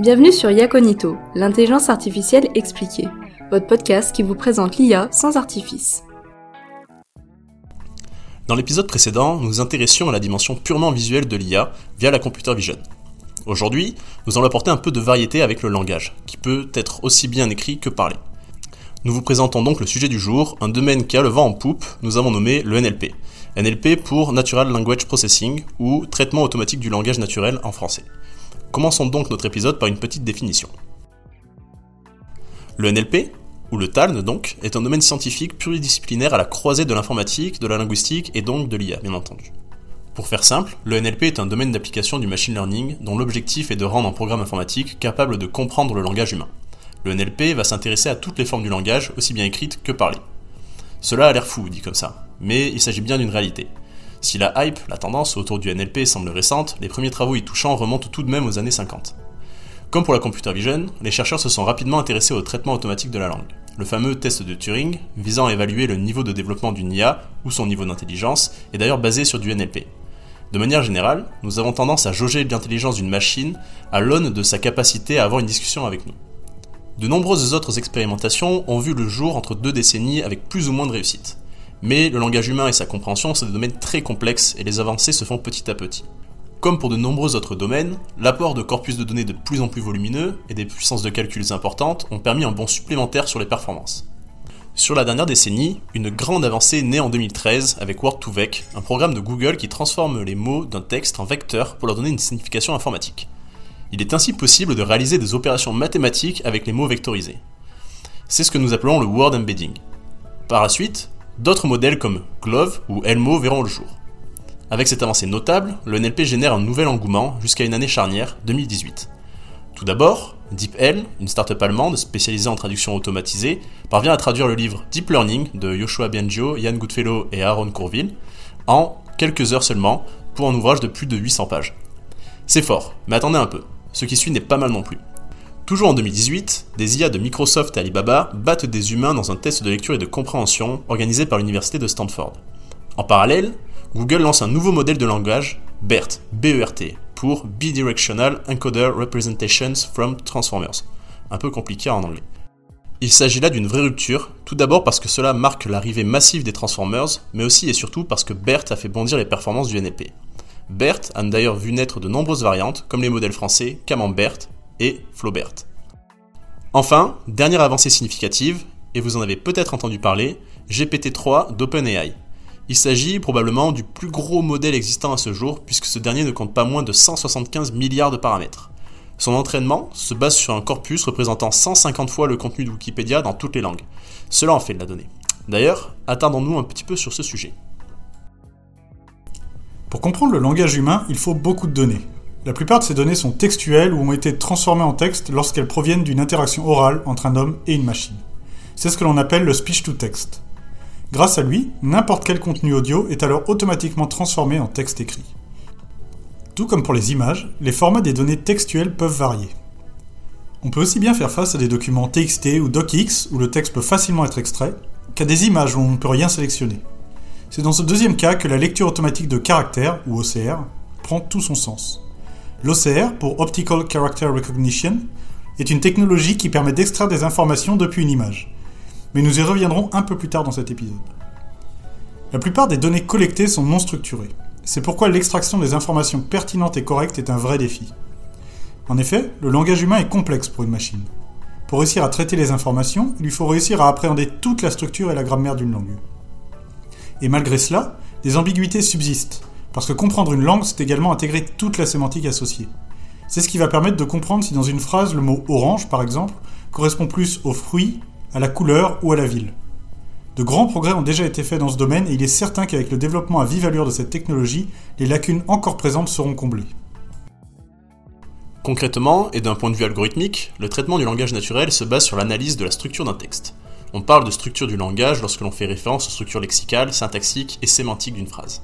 Bienvenue sur Yaconito, l'intelligence artificielle expliquée, votre podcast qui vous présente l'IA sans artifice. Dans l'épisode précédent, nous nous intéressions à la dimension purement visuelle de l'IA via la computer vision. Aujourd'hui, nous allons apporter un peu de variété avec le langage, qui peut être aussi bien écrit que parlé. Nous vous présentons donc le sujet du jour, un domaine qui a le vent en poupe, nous avons nommé le NLP. NLP pour Natural Language Processing ou traitement automatique du langage naturel en français. Commençons donc notre épisode par une petite définition. Le NLP, ou le TALN donc, est un domaine scientifique pluridisciplinaire à la croisée de l'informatique, de la linguistique et donc de l'IA, bien entendu. Pour faire simple, le NLP est un domaine d'application du machine learning dont l'objectif est de rendre un programme informatique capable de comprendre le langage humain. Le NLP va s'intéresser à toutes les formes du langage, aussi bien écrites que parlées. Cela a l'air fou, dit comme ça, mais il s'agit bien d'une réalité. Si la hype, la tendance autour du NLP semble récente, les premiers travaux y touchant remontent tout de même aux années 50. Comme pour la computer vision, les chercheurs se sont rapidement intéressés au traitement automatique de la langue. Le fameux test de Turing, visant à évaluer le niveau de développement d'une IA ou son niveau d'intelligence, est d'ailleurs basé sur du NLP. De manière générale, nous avons tendance à jauger l'intelligence d'une machine à l'aune de sa capacité à avoir une discussion avec nous. De nombreuses autres expérimentations ont vu le jour entre deux décennies avec plus ou moins de réussite. Mais le langage humain et sa compréhension sont des domaines très complexes et les avancées se font petit à petit. Comme pour de nombreux autres domaines, l'apport de corpus de données de plus en plus volumineux et des puissances de calculs importantes ont permis un bond supplémentaire sur les performances. Sur la dernière décennie, une grande avancée naît en 2013 avec Word2Vec, un programme de Google qui transforme les mots d'un texte en vecteurs pour leur donner une signification informatique. Il est ainsi possible de réaliser des opérations mathématiques avec les mots vectorisés. C'est ce que nous appelons le word embedding. Par la suite, D'autres modèles comme Glove ou Elmo verront le jour. Avec cette avancée notable, le NLP génère un nouvel engouement jusqu'à une année charnière, 2018. Tout d'abord, DeepL, une start-up allemande spécialisée en traduction automatisée, parvient à traduire le livre Deep Learning de Joshua Biangio, Ian Goodfellow et Aaron Courville en quelques heures seulement pour un ouvrage de plus de 800 pages. C'est fort, mais attendez un peu, ce qui suit n'est pas mal non plus. Toujours en 2018, des IA de Microsoft et Alibaba battent des humains dans un test de lecture et de compréhension organisé par l'université de Stanford. En parallèle, Google lance un nouveau modèle de langage, BERT, B-E-R-T, pour Bidirectional Encoder Representations from Transformers. Un peu compliqué en anglais. Il s'agit là d'une vraie rupture, tout d'abord parce que cela marque l'arrivée massive des Transformers, mais aussi et surtout parce que BERT a fait bondir les performances du NLP. BERT a d'ailleurs vu naître de nombreuses variantes, comme les modèles français Camembert et Flaubert. Enfin, dernière avancée significative, et vous en avez peut-être entendu parler, GPT-3 d'OpenAI. Il s'agit probablement du plus gros modèle existant à ce jour, puisque ce dernier ne compte pas moins de 175 milliards de paramètres. Son entraînement se base sur un corpus représentant 150 fois le contenu de Wikipédia dans toutes les langues. Cela en fait de la donnée. D'ailleurs, attardons-nous un petit peu sur ce sujet. Pour comprendre le langage humain, il faut beaucoup de données. La plupart de ces données sont textuelles ou ont été transformées en texte lorsqu'elles proviennent d'une interaction orale entre un homme et une machine. C'est ce que l'on appelle le speech-to-text. Grâce à lui, n'importe quel contenu audio est alors automatiquement transformé en texte écrit. Tout comme pour les images, les formats des données textuelles peuvent varier. On peut aussi bien faire face à des documents TXT ou DocX où le texte peut facilement être extrait, qu'à des images où on ne peut rien sélectionner. C'est dans ce deuxième cas que la lecture automatique de caractères, ou OCR, prend tout son sens. L'OCR, pour Optical Character Recognition, est une technologie qui permet d'extraire des informations depuis une image. Mais nous y reviendrons un peu plus tard dans cet épisode. La plupart des données collectées sont non structurées. C'est pourquoi l'extraction des informations pertinentes et correctes est un vrai défi. En effet, le langage humain est complexe pour une machine. Pour réussir à traiter les informations, il lui faut réussir à appréhender toute la structure et la grammaire d'une langue. Et malgré cela, des ambiguïtés subsistent, parce que comprendre une langue, c'est également intégrer toute la sémantique associée. C'est ce qui va permettre de comprendre si dans une phrase le mot orange, par exemple, correspond plus au fruit, à la couleur ou à la ville. De grands progrès ont déjà été faits dans ce domaine et il est certain qu'avec le développement à vive allure de cette technologie, les lacunes encore présentes seront comblées. Concrètement, et d'un point de vue algorithmique, le traitement du langage naturel se base sur l'analyse de la structure d'un texte. On parle de structure du langage lorsque l'on fait référence aux structures lexicales, syntaxiques et sémantiques d'une phrase.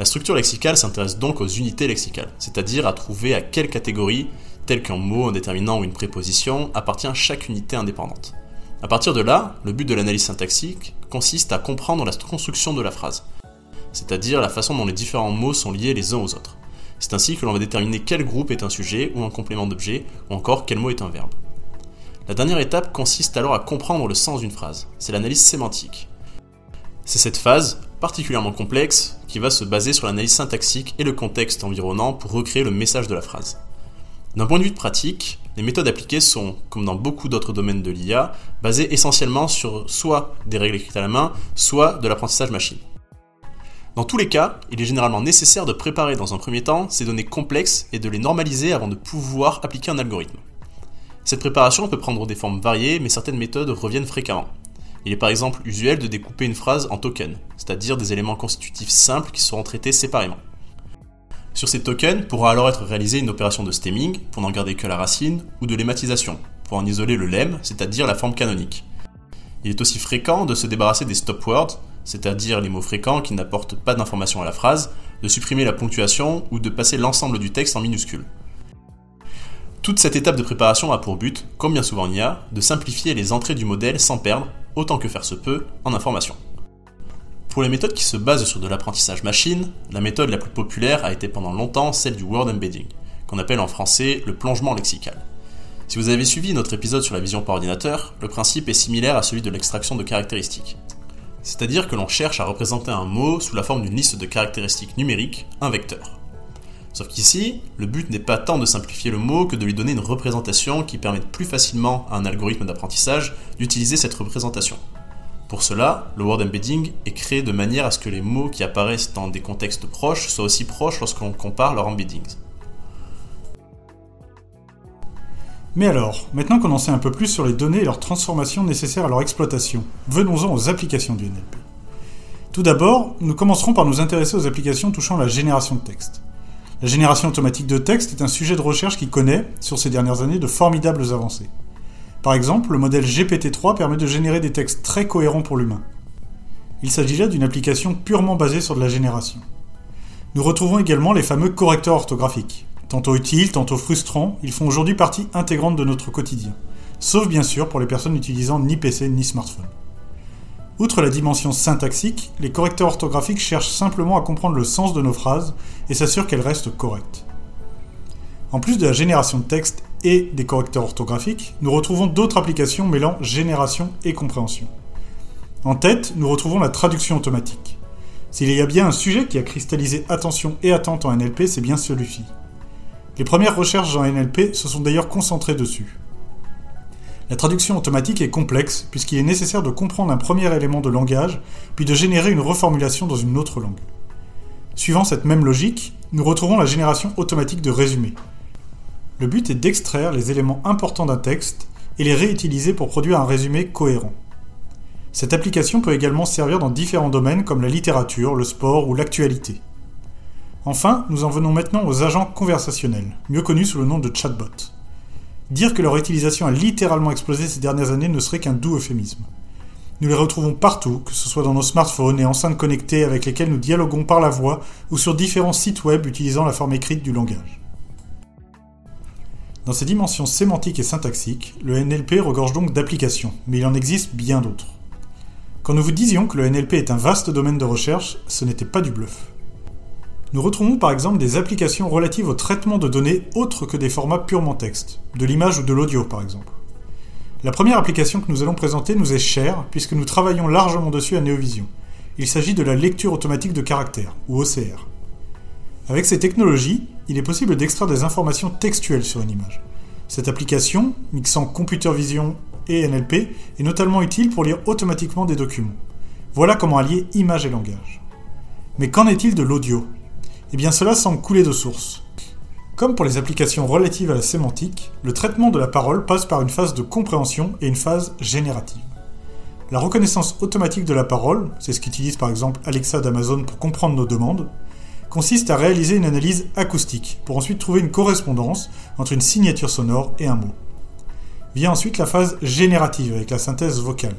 La structure lexicale s'intéresse donc aux unités lexicales, c'est-à-dire à trouver à quelle catégorie, telle qu'un mot, un déterminant ou une préposition, appartient chaque unité indépendante. A partir de là, le but de l'analyse syntaxique consiste à comprendre la construction de la phrase, c'est-à-dire la façon dont les différents mots sont liés les uns aux autres. C'est ainsi que l'on va déterminer quel groupe est un sujet ou un complément d'objet, ou encore quel mot est un verbe. La dernière étape consiste alors à comprendre le sens d'une phrase. C'est l'analyse sémantique. C'est cette phase, particulièrement complexe, qui va se baser sur l'analyse syntaxique et le contexte environnant pour recréer le message de la phrase. D'un point de vue pratique, les méthodes appliquées sont, comme dans beaucoup d'autres domaines de l'IA, basées essentiellement sur soit des règles écrites à la main, soit de l'apprentissage machine. Dans tous les cas, il est généralement nécessaire de préparer dans un premier temps ces données complexes et de les normaliser avant de pouvoir appliquer un algorithme. Cette préparation peut prendre des formes variées, mais certaines méthodes reviennent fréquemment. Il est par exemple usuel de découper une phrase en tokens, c'est-à-dire des éléments constitutifs simples qui seront traités séparément. Sur ces tokens pourra alors être réalisée une opération de stemming, pour n'en garder que la racine, ou de lemmatisation, pour en isoler le lemme, c'est-à-dire la forme canonique. Il est aussi fréquent de se débarrasser des stop words, c'est-à-dire les mots fréquents qui n'apportent pas d'information à la phrase, de supprimer la ponctuation ou de passer l'ensemble du texte en minuscules. Toute cette étape de préparation a pour but, comme bien souvent en IA, de simplifier les entrées du modèle sans perdre, autant que faire se peut, en information. Pour les méthodes qui se basent sur de l'apprentissage machine, la méthode la plus populaire a été pendant longtemps celle du word embedding, qu'on appelle en français le plongement lexical. Si vous avez suivi notre épisode sur la vision par ordinateur, le principe est similaire à celui de l'extraction de caractéristiques. C'est-à-dire que l'on cherche à représenter un mot sous la forme d'une liste de caractéristiques numériques, un vecteur. Sauf qu'ici, le but n'est pas tant de simplifier le mot que de lui donner une représentation qui permette plus facilement à un algorithme d'apprentissage d'utiliser cette représentation. Pour cela, le word embedding est créé de manière à ce que les mots qui apparaissent dans des contextes proches soient aussi proches lorsqu'on compare leurs embeddings. Mais alors, maintenant qu'on en sait un peu plus sur les données et leurs transformations nécessaires à leur exploitation, venons-en aux applications du NLP. Tout d'abord, nous commencerons par nous intéresser aux applications touchant la génération de texte. La génération automatique de texte est un sujet de recherche qui connaît, sur ces dernières années, de formidables avancées. Par exemple, le modèle GPT-3 permet de générer des textes très cohérents pour l'humain. Il s'agit là d'une application purement basée sur de la génération. Nous retrouvons également les fameux correcteurs orthographiques. Tantôt utiles, tantôt frustrants, ils font aujourd'hui partie intégrante de notre quotidien. Sauf bien sûr pour les personnes n'utilisant ni PC ni smartphone. Outre la dimension syntaxique, les correcteurs orthographiques cherchent simplement à comprendre le sens de nos phrases et s'assurent qu'elles restent correctes. En plus de la génération de texte et des correcteurs orthographiques, nous retrouvons d'autres applications mêlant génération et compréhension. En tête, nous retrouvons la traduction automatique. S'il y a bien un sujet qui a cristallisé attention et attente en NLP, c'est bien celui-ci. Les premières recherches en NLP se sont d'ailleurs concentrées dessus. La traduction automatique est complexe puisqu'il est nécessaire de comprendre un premier élément de langage, puis de générer une reformulation dans une autre langue. Suivant cette même logique, nous retrouvons la génération automatique de résumés. Le but est d'extraire les éléments importants d'un texte et les réutiliser pour produire un résumé cohérent. Cette application peut également servir dans différents domaines comme la littérature, le sport ou l'actualité. Enfin, nous en venons maintenant aux agents conversationnels, mieux connus sous le nom de chatbot. Dire que leur utilisation a littéralement explosé ces dernières années ne serait qu'un doux euphémisme. Nous les retrouvons partout, que ce soit dans nos smartphones et enceintes connectées avec lesquelles nous dialoguons par la voix ou sur différents sites web utilisant la forme écrite du langage. Dans ses dimensions sémantiques et syntaxiques, le NLP regorge donc d'applications, mais il en existe bien d'autres. Quand nous vous disions que le NLP est un vaste domaine de recherche, ce n'était pas du bluff. Nous retrouvons par exemple des applications relatives au traitement de données autres que des formats purement texte, de l'image ou de l'audio par exemple. La première application que nous allons présenter nous est chère puisque nous travaillons largement dessus à Neovision. Il s'agit de la lecture automatique de caractères, ou OCR. Avec ces technologies, il est possible d'extraire des informations textuelles sur une image. Cette application, mixant computer vision et NLP, est notamment utile pour lire automatiquement des documents. Voilà comment allier image et langage. Mais qu'en est-il de l'audio? Eh bien cela semble couler de source. Comme pour les applications relatives à la sémantique, le traitement de la parole passe par une phase de compréhension et une phase générative. La reconnaissance automatique de la parole, c'est ce qu'utilise par exemple Alexa d'Amazon pour comprendre nos demandes, consiste à réaliser une analyse acoustique pour ensuite trouver une correspondance entre une signature sonore et un mot. Vient ensuite la phase générative avec la synthèse vocale.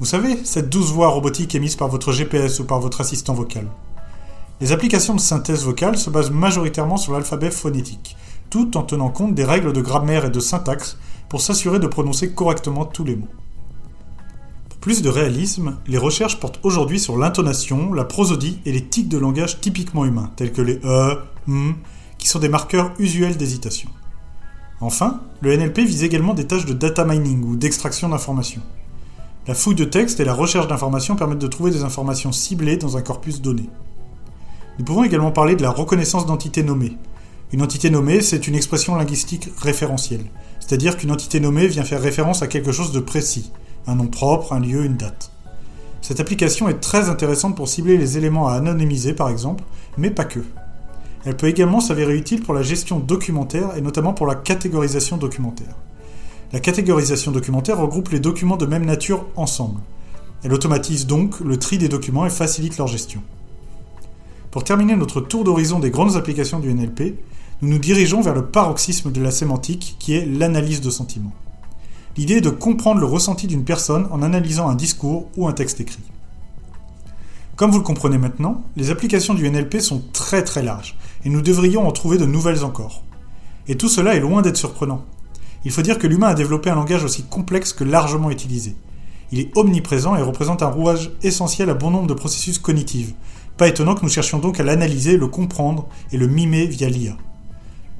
Vous savez, cette douce voix robotique émise par votre GPS ou par votre assistant vocal. Les applications de synthèse vocale se basent majoritairement sur l'alphabet phonétique, tout en tenant compte des règles de grammaire et de syntaxe pour s'assurer de prononcer correctement tous les mots plus de réalisme, les recherches portent aujourd'hui sur l'intonation, la prosodie et les tics de langage typiquement humains, tels que les e, m, qui sont des marqueurs usuels d'hésitation. Enfin, le NLP vise également des tâches de data mining ou d'extraction d'informations. La fouille de texte et la recherche d'informations permettent de trouver des informations ciblées dans un corpus donné. Nous pouvons également parler de la reconnaissance d'entités nommées. Une entité nommée, c'est une expression linguistique référentielle, c'est-à-dire qu'une entité nommée vient faire référence à quelque chose de précis, un nom propre, un lieu, une date. Cette application est très intéressante pour cibler les éléments à anonymiser par exemple, mais pas que. Elle peut également s'avérer utile pour la gestion documentaire et notamment pour la catégorisation documentaire. La catégorisation documentaire regroupe les documents de même nature ensemble. Elle automatise donc le tri des documents et facilite leur gestion. Pour terminer notre tour d'horizon des grandes applications du NLP, nous nous dirigeons vers le paroxysme de la sémantique qui est l'analyse de sentiments. L'idée est de comprendre le ressenti d'une personne en analysant un discours ou un texte écrit. Comme vous le comprenez maintenant, les applications du NLP sont très très larges, et nous devrions en trouver de nouvelles encore. Et tout cela est loin d'être surprenant. Il faut dire que l'humain a développé un langage aussi complexe que largement utilisé. Il est omniprésent et représente un rouage essentiel à bon nombre de processus cognitifs. Pas étonnant que nous cherchions donc à l'analyser, le comprendre et le mimer via l'IA.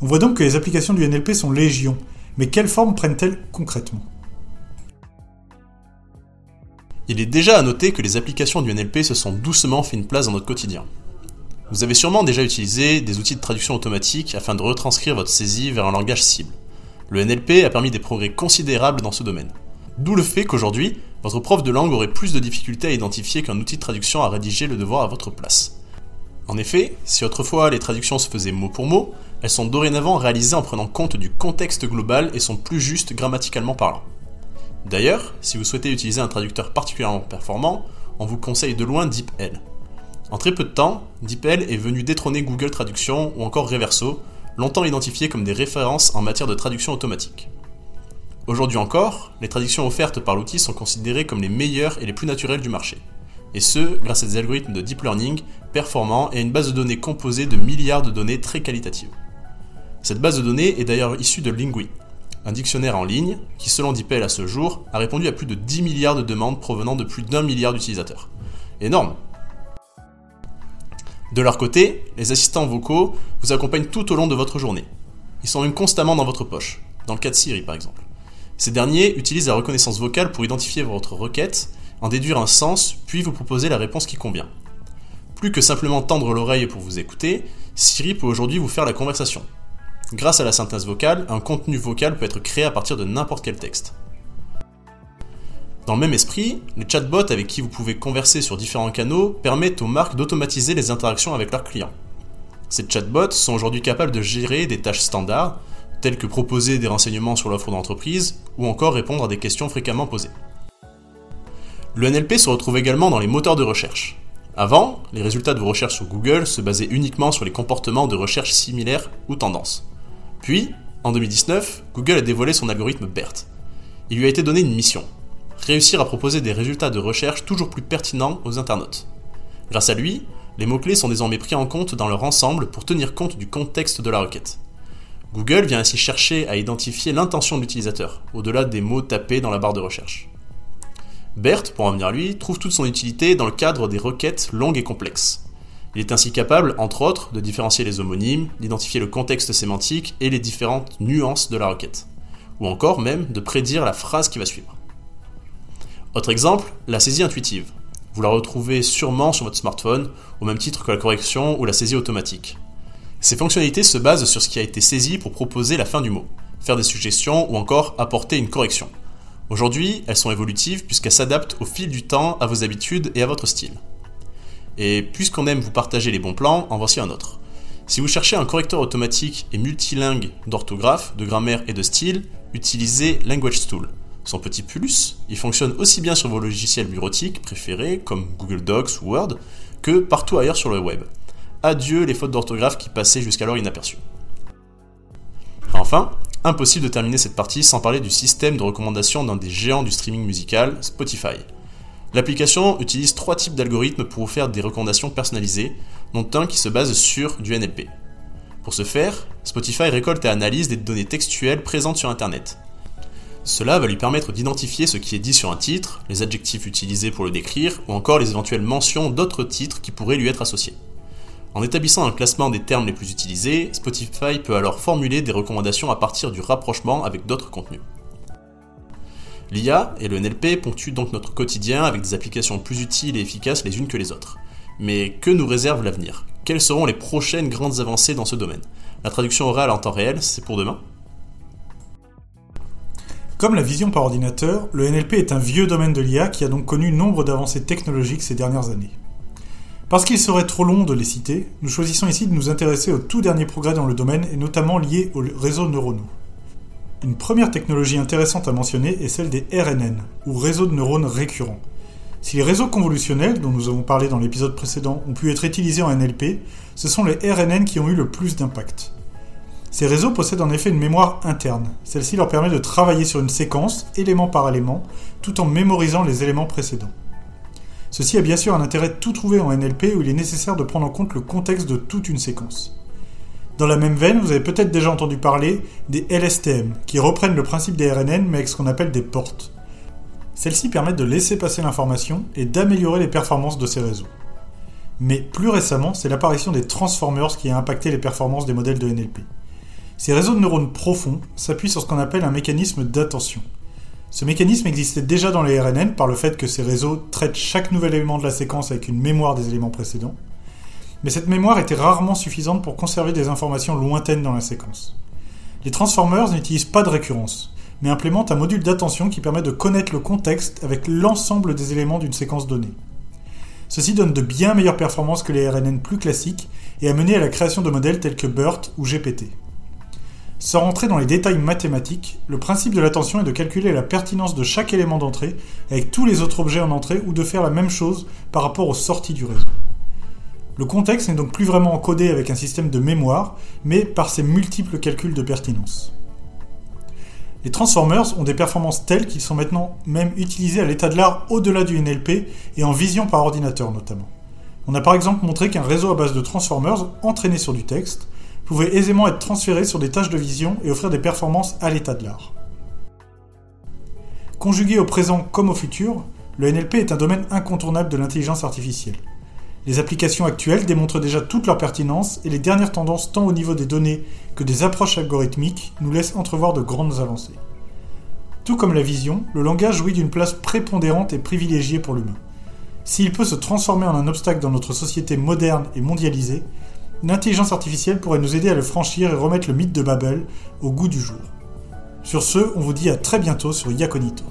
On voit donc que les applications du NLP sont légion, mais quelle forme prennent-elles concrètement? Il est déjà à noter que les applications du NLP se sont doucement fait une place dans notre quotidien. Vous avez sûrement déjà utilisé des outils de traduction automatique afin de retranscrire votre saisie vers un langage cible. Le NLP a permis des progrès considérables dans ce domaine. D'où le fait qu'aujourd'hui, votre prof de langue aurait plus de difficultés à identifier qu'un outil de traduction a rédigé le devoir à votre place. En effet, si autrefois les traductions se faisaient mot pour mot, elles sont dorénavant réalisées en prenant compte du contexte global et sont plus justes grammaticalement parlant. D'ailleurs, si vous souhaitez utiliser un traducteur particulièrement performant, on vous conseille de loin DeepL. En très peu de temps, DeepL est venu détrôner Google Traduction ou encore Reverso, longtemps identifiés comme des références en matière de traduction automatique. Aujourd'hui encore, les traductions offertes par l'outil sont considérées comme les meilleures et les plus naturelles du marché. Et ce, grâce à des algorithmes de deep learning performants et à une base de données composée de milliards de données très qualitatives. Cette base de données est d'ailleurs issue de Lingui, un dictionnaire en ligne qui, selon DeepL à ce jour, a répondu à plus de 10 milliards de demandes provenant de plus d'un milliard d'utilisateurs. Énorme De leur côté, les assistants vocaux vous accompagnent tout au long de votre journée. Ils sont même constamment dans votre poche, dans le cas de Siri par exemple. Ces derniers utilisent la reconnaissance vocale pour identifier votre requête, en déduire un sens, puis vous proposer la réponse qui convient. Plus que simplement tendre l'oreille pour vous écouter, Siri peut aujourd'hui vous faire la conversation, Grâce à la synthèse vocale, un contenu vocal peut être créé à partir de n'importe quel texte. Dans le même esprit, les chatbots avec qui vous pouvez converser sur différents canaux permettent aux marques d'automatiser les interactions avec leurs clients. Ces chatbots sont aujourd'hui capables de gérer des tâches standards, telles que proposer des renseignements sur l'offre d'entreprise ou encore répondre à des questions fréquemment posées. Le NLP se retrouve également dans les moteurs de recherche. Avant, les résultats de vos recherches sur Google se basaient uniquement sur les comportements de recherche similaires ou tendances. Puis, en 2019, Google a dévoilé son algorithme BERT. Il lui a été donné une mission réussir à proposer des résultats de recherche toujours plus pertinents aux internautes. Grâce à lui, les mots-clés sont désormais pris en compte dans leur ensemble pour tenir compte du contexte de la requête. Google vient ainsi chercher à identifier l'intention de l'utilisateur, au-delà des mots tapés dans la barre de recherche. BERT, pour en venir à lui, trouve toute son utilité dans le cadre des requêtes longues et complexes. Il est ainsi capable, entre autres, de différencier les homonymes, d'identifier le contexte sémantique et les différentes nuances de la requête, ou encore même de prédire la phrase qui va suivre. Autre exemple, la saisie intuitive. Vous la retrouvez sûrement sur votre smartphone, au même titre que la correction ou la saisie automatique. Ces fonctionnalités se basent sur ce qui a été saisi pour proposer la fin du mot, faire des suggestions ou encore apporter une correction. Aujourd'hui, elles sont évolutives puisqu'elles s'adaptent au fil du temps à vos habitudes et à votre style. Et puisqu'on aime vous partager les bons plans, en voici un autre. Si vous cherchez un correcteur automatique et multilingue d'orthographe, de grammaire et de style, utilisez Language Tool. Son petit plus, il fonctionne aussi bien sur vos logiciels bureautiques préférés comme Google Docs ou Word que partout ailleurs sur le web. Adieu les fautes d'orthographe qui passaient jusqu'alors inaperçues. Enfin, impossible de terminer cette partie sans parler du système de recommandation d'un des géants du streaming musical, Spotify. L'application utilise trois types d'algorithmes pour vous faire des recommandations personnalisées, dont un qui se base sur du NLP. Pour ce faire, Spotify récolte et analyse des données textuelles présentes sur Internet. Cela va lui permettre d'identifier ce qui est dit sur un titre, les adjectifs utilisés pour le décrire, ou encore les éventuelles mentions d'autres titres qui pourraient lui être associés. En établissant un classement des termes les plus utilisés, Spotify peut alors formuler des recommandations à partir du rapprochement avec d'autres contenus. L'IA et le NLP ponctuent donc notre quotidien avec des applications plus utiles et efficaces les unes que les autres. Mais que nous réserve l'avenir? Quelles seront les prochaines grandes avancées dans ce domaine? La traduction orale en temps réel, c'est pour demain Comme la vision par ordinateur, le NLP est un vieux domaine de l'IA qui a donc connu nombre d'avancées technologiques ces dernières années. Parce qu'il serait trop long de les citer, nous choisissons ici de nous intéresser aux tout derniers progrès dans le domaine et notamment liés aux réseaux neuronaux. Une première technologie intéressante à mentionner est celle des RNN, ou réseaux de neurones récurrents. Si les réseaux convolutionnels, dont nous avons parlé dans l'épisode précédent, ont pu être utilisés en NLP, ce sont les RNN qui ont eu le plus d'impact. Ces réseaux possèdent en effet une mémoire interne. Celle-ci leur permet de travailler sur une séquence, élément par élément, tout en mémorisant les éléments précédents. Ceci a bien sûr un intérêt tout trouvé en NLP où il est nécessaire de prendre en compte le contexte de toute une séquence. Dans la même veine, vous avez peut-être déjà entendu parler des LSTM, qui reprennent le principe des RNN mais avec ce qu'on appelle des portes. Celles-ci permettent de laisser passer l'information et d'améliorer les performances de ces réseaux. Mais plus récemment, c'est l'apparition des transformers qui a impacté les performances des modèles de NLP. Ces réseaux de neurones profonds s'appuient sur ce qu'on appelle un mécanisme d'attention. Ce mécanisme existait déjà dans les RNN par le fait que ces réseaux traitent chaque nouvel élément de la séquence avec une mémoire des éléments précédents, mais cette mémoire était rarement suffisante pour conserver des informations lointaines dans la séquence. Les transformers n'utilisent pas de récurrence, mais implémentent un module d'attention qui permet de connaître le contexte avec l'ensemble des éléments d'une séquence donnée. Ceci donne de bien meilleures performances que les RNN plus classiques et a mené à la création de modèles tels que BERT ou GPT. Sans rentrer dans les détails mathématiques, le principe de l'attention est de calculer la pertinence de chaque élément d'entrée avec tous les autres objets en entrée ou de faire la même chose par rapport aux sorties du réseau. Le contexte n'est donc plus vraiment encodé avec un système de mémoire, mais par ses multiples calculs de pertinence. Les transformers ont des performances telles qu'ils sont maintenant même utilisés à l'état de l'art au-delà du NLP et en vision par ordinateur notamment. On a par exemple montré qu'un réseau à base de transformers entraîné sur du texte pouvait aisément être transféré sur des tâches de vision et offrir des performances à l'état de l'art. Conjugué au présent comme au futur, le NLP est un domaine incontournable de l'intelligence artificielle. Les applications actuelles démontrent déjà toute leur pertinence et les dernières tendances tant au niveau des données que des approches algorithmiques nous laissent entrevoir de grandes avancées. Tout comme la vision, le langage jouit d'une place prépondérante et privilégiée pour l'humain. S'il peut se transformer en un obstacle dans notre société moderne et mondialisée, l'intelligence artificielle pourrait nous aider à le franchir et remettre le mythe de Babel au goût du jour. Sur ce, on vous dit à très bientôt sur Yaconito.